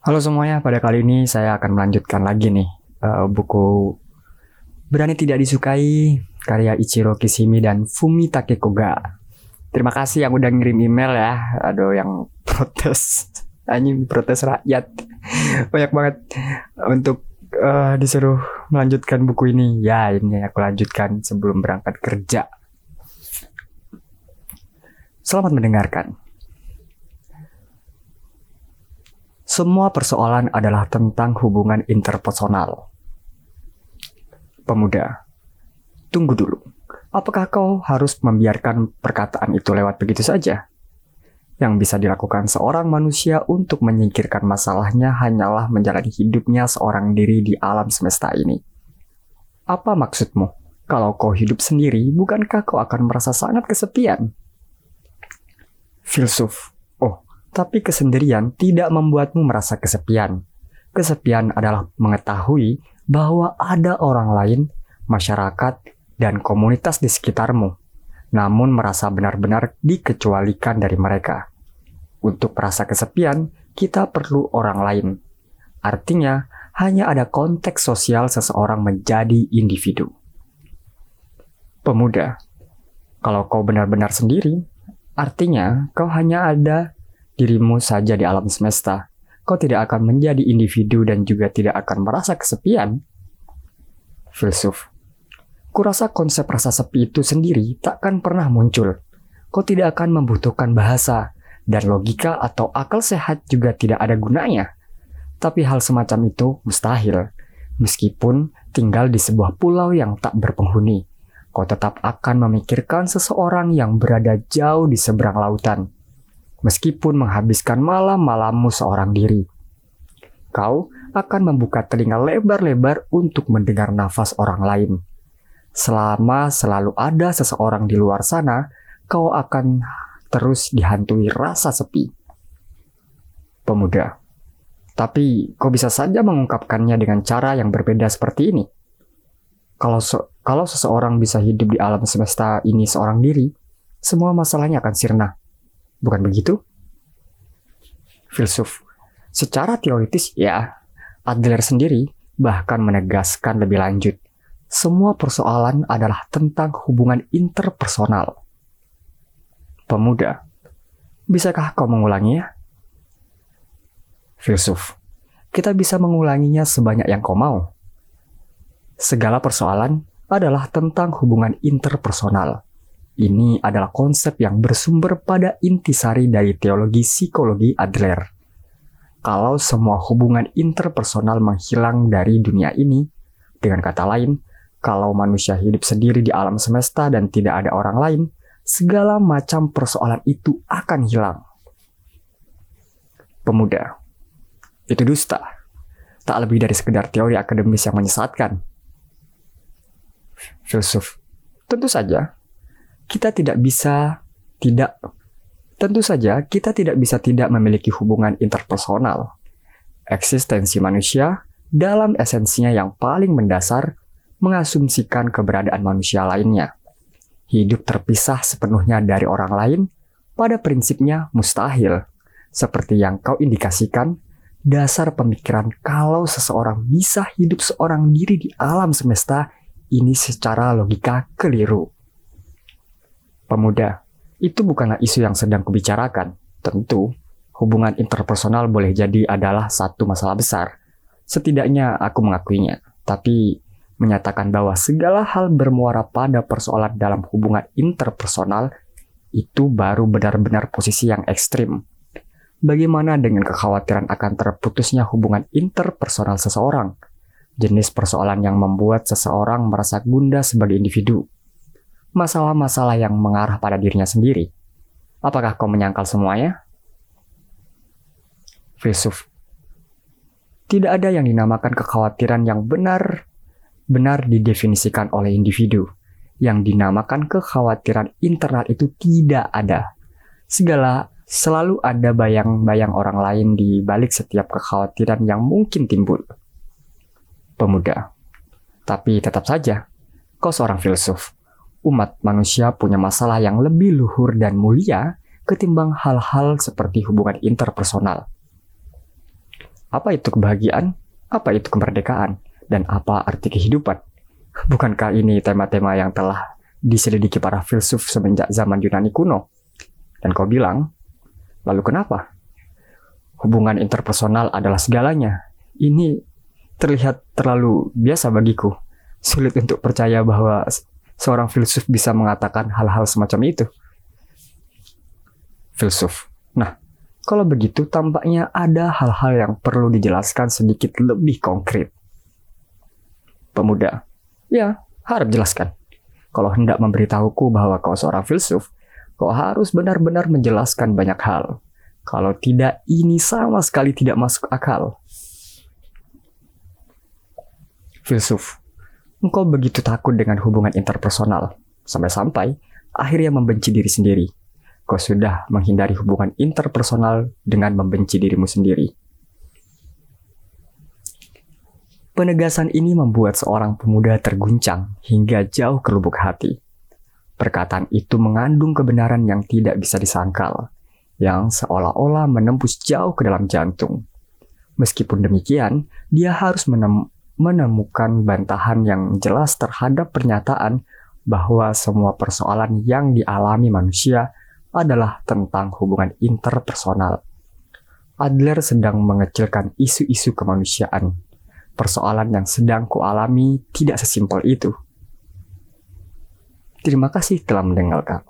Halo semuanya, pada kali ini saya akan melanjutkan lagi nih uh, buku Berani Tidak Disukai karya Ichiro Kishimi dan Fumi Takekoga. Terima kasih yang udah ngirim email ya. Aduh yang protes. Anjing protes rakyat. Banyak banget untuk uh, disuruh melanjutkan buku ini. Ya, ini aku lanjutkan sebelum berangkat kerja. Selamat mendengarkan. Semua persoalan adalah tentang hubungan interpersonal. Pemuda, tunggu dulu. Apakah kau harus membiarkan perkataan itu lewat begitu saja? Yang bisa dilakukan seorang manusia untuk menyingkirkan masalahnya hanyalah menjalani hidupnya seorang diri di alam semesta ini. Apa maksudmu? Kalau kau hidup sendiri, bukankah kau akan merasa sangat kesepian? Filsuf, tapi kesendirian tidak membuatmu merasa kesepian. Kesepian adalah mengetahui bahwa ada orang lain, masyarakat, dan komunitas di sekitarmu, namun merasa benar-benar dikecualikan dari mereka. Untuk merasa kesepian, kita perlu orang lain. Artinya, hanya ada konteks sosial seseorang menjadi individu. Pemuda, kalau kau benar-benar sendiri, artinya kau hanya ada dirimu saja di alam semesta, kau tidak akan menjadi individu dan juga tidak akan merasa kesepian. Filsuf, kurasa konsep rasa sepi itu sendiri takkan pernah muncul. Kau tidak akan membutuhkan bahasa, dan logika atau akal sehat juga tidak ada gunanya. Tapi hal semacam itu mustahil. Meskipun tinggal di sebuah pulau yang tak berpenghuni, kau tetap akan memikirkan seseorang yang berada jauh di seberang lautan meskipun menghabiskan malam-malammu seorang diri. Kau akan membuka telinga lebar-lebar untuk mendengar nafas orang lain. Selama selalu ada seseorang di luar sana, kau akan terus dihantui rasa sepi. Pemuda, tapi kau bisa saja mengungkapkannya dengan cara yang berbeda seperti ini. Kalau se kalau seseorang bisa hidup di alam semesta ini seorang diri, semua masalahnya akan sirna. Bukan begitu? Filsuf. Secara teoritis ya, Adler sendiri bahkan menegaskan lebih lanjut. Semua persoalan adalah tentang hubungan interpersonal. Pemuda, bisakah kau mengulanginya? Filsuf, kita bisa mengulanginya sebanyak yang kau mau. Segala persoalan adalah tentang hubungan interpersonal ini adalah konsep yang bersumber pada intisari dari teologi psikologi Adler. Kalau semua hubungan interpersonal menghilang dari dunia ini, dengan kata lain, kalau manusia hidup sendiri di alam semesta dan tidak ada orang lain, segala macam persoalan itu akan hilang. Pemuda, itu dusta. Tak lebih dari sekedar teori akademis yang menyesatkan. Filsuf, tentu saja kita tidak bisa tidak tentu saja kita tidak bisa tidak memiliki hubungan interpersonal. Eksistensi manusia dalam esensinya yang paling mendasar mengasumsikan keberadaan manusia lainnya. Hidup terpisah sepenuhnya dari orang lain pada prinsipnya mustahil. Seperti yang kau indikasikan, dasar pemikiran kalau seseorang bisa hidup seorang diri di alam semesta ini secara logika keliru pemuda. Itu bukanlah isu yang sedang kubicarakan. Tentu, hubungan interpersonal boleh jadi adalah satu masalah besar. Setidaknya aku mengakuinya. Tapi menyatakan bahwa segala hal bermuara pada persoalan dalam hubungan interpersonal itu baru benar-benar posisi yang ekstrim. Bagaimana dengan kekhawatiran akan terputusnya hubungan interpersonal seseorang? Jenis persoalan yang membuat seseorang merasa gundah sebagai individu masalah-masalah yang mengarah pada dirinya sendiri. Apakah kau menyangkal semuanya? Filsuf. Tidak ada yang dinamakan kekhawatiran yang benar benar didefinisikan oleh individu. Yang dinamakan kekhawatiran internal itu tidak ada. Segala selalu ada bayang-bayang orang lain di balik setiap kekhawatiran yang mungkin timbul. Pemuda. Tapi tetap saja, kau seorang filsuf umat manusia punya masalah yang lebih luhur dan mulia ketimbang hal-hal seperti hubungan interpersonal. Apa itu kebahagiaan? Apa itu kemerdekaan? Dan apa arti kehidupan? Bukankah ini tema-tema yang telah diselidiki para filsuf semenjak zaman Yunani kuno? Dan kau bilang, lalu kenapa? Hubungan interpersonal adalah segalanya. Ini terlihat terlalu biasa bagiku. Sulit untuk percaya bahwa seorang filsuf bisa mengatakan hal-hal semacam itu. Filsuf. Nah, kalau begitu tampaknya ada hal-hal yang perlu dijelaskan sedikit lebih konkret. Pemuda. Ya, harap jelaskan. Kalau hendak memberitahuku bahwa kau seorang filsuf, kau harus benar-benar menjelaskan banyak hal. Kalau tidak, ini sama sekali tidak masuk akal. Filsuf. Engkau begitu takut dengan hubungan interpersonal, sampai-sampai akhirnya membenci diri sendiri kau sudah menghindari hubungan interpersonal dengan membenci dirimu sendiri. Penegasan ini membuat seorang pemuda terguncang hingga jauh ke lubuk hati. Perkataan itu mengandung kebenaran yang tidak bisa disangkal, yang seolah-olah menembus jauh ke dalam jantung. Meskipun demikian, dia harus menem menemukan bantahan yang jelas terhadap pernyataan bahwa semua persoalan yang dialami manusia adalah tentang hubungan interpersonal. Adler sedang mengecilkan isu-isu kemanusiaan. Persoalan yang sedang kualami tidak sesimpel itu. Terima kasih telah mendengarkan.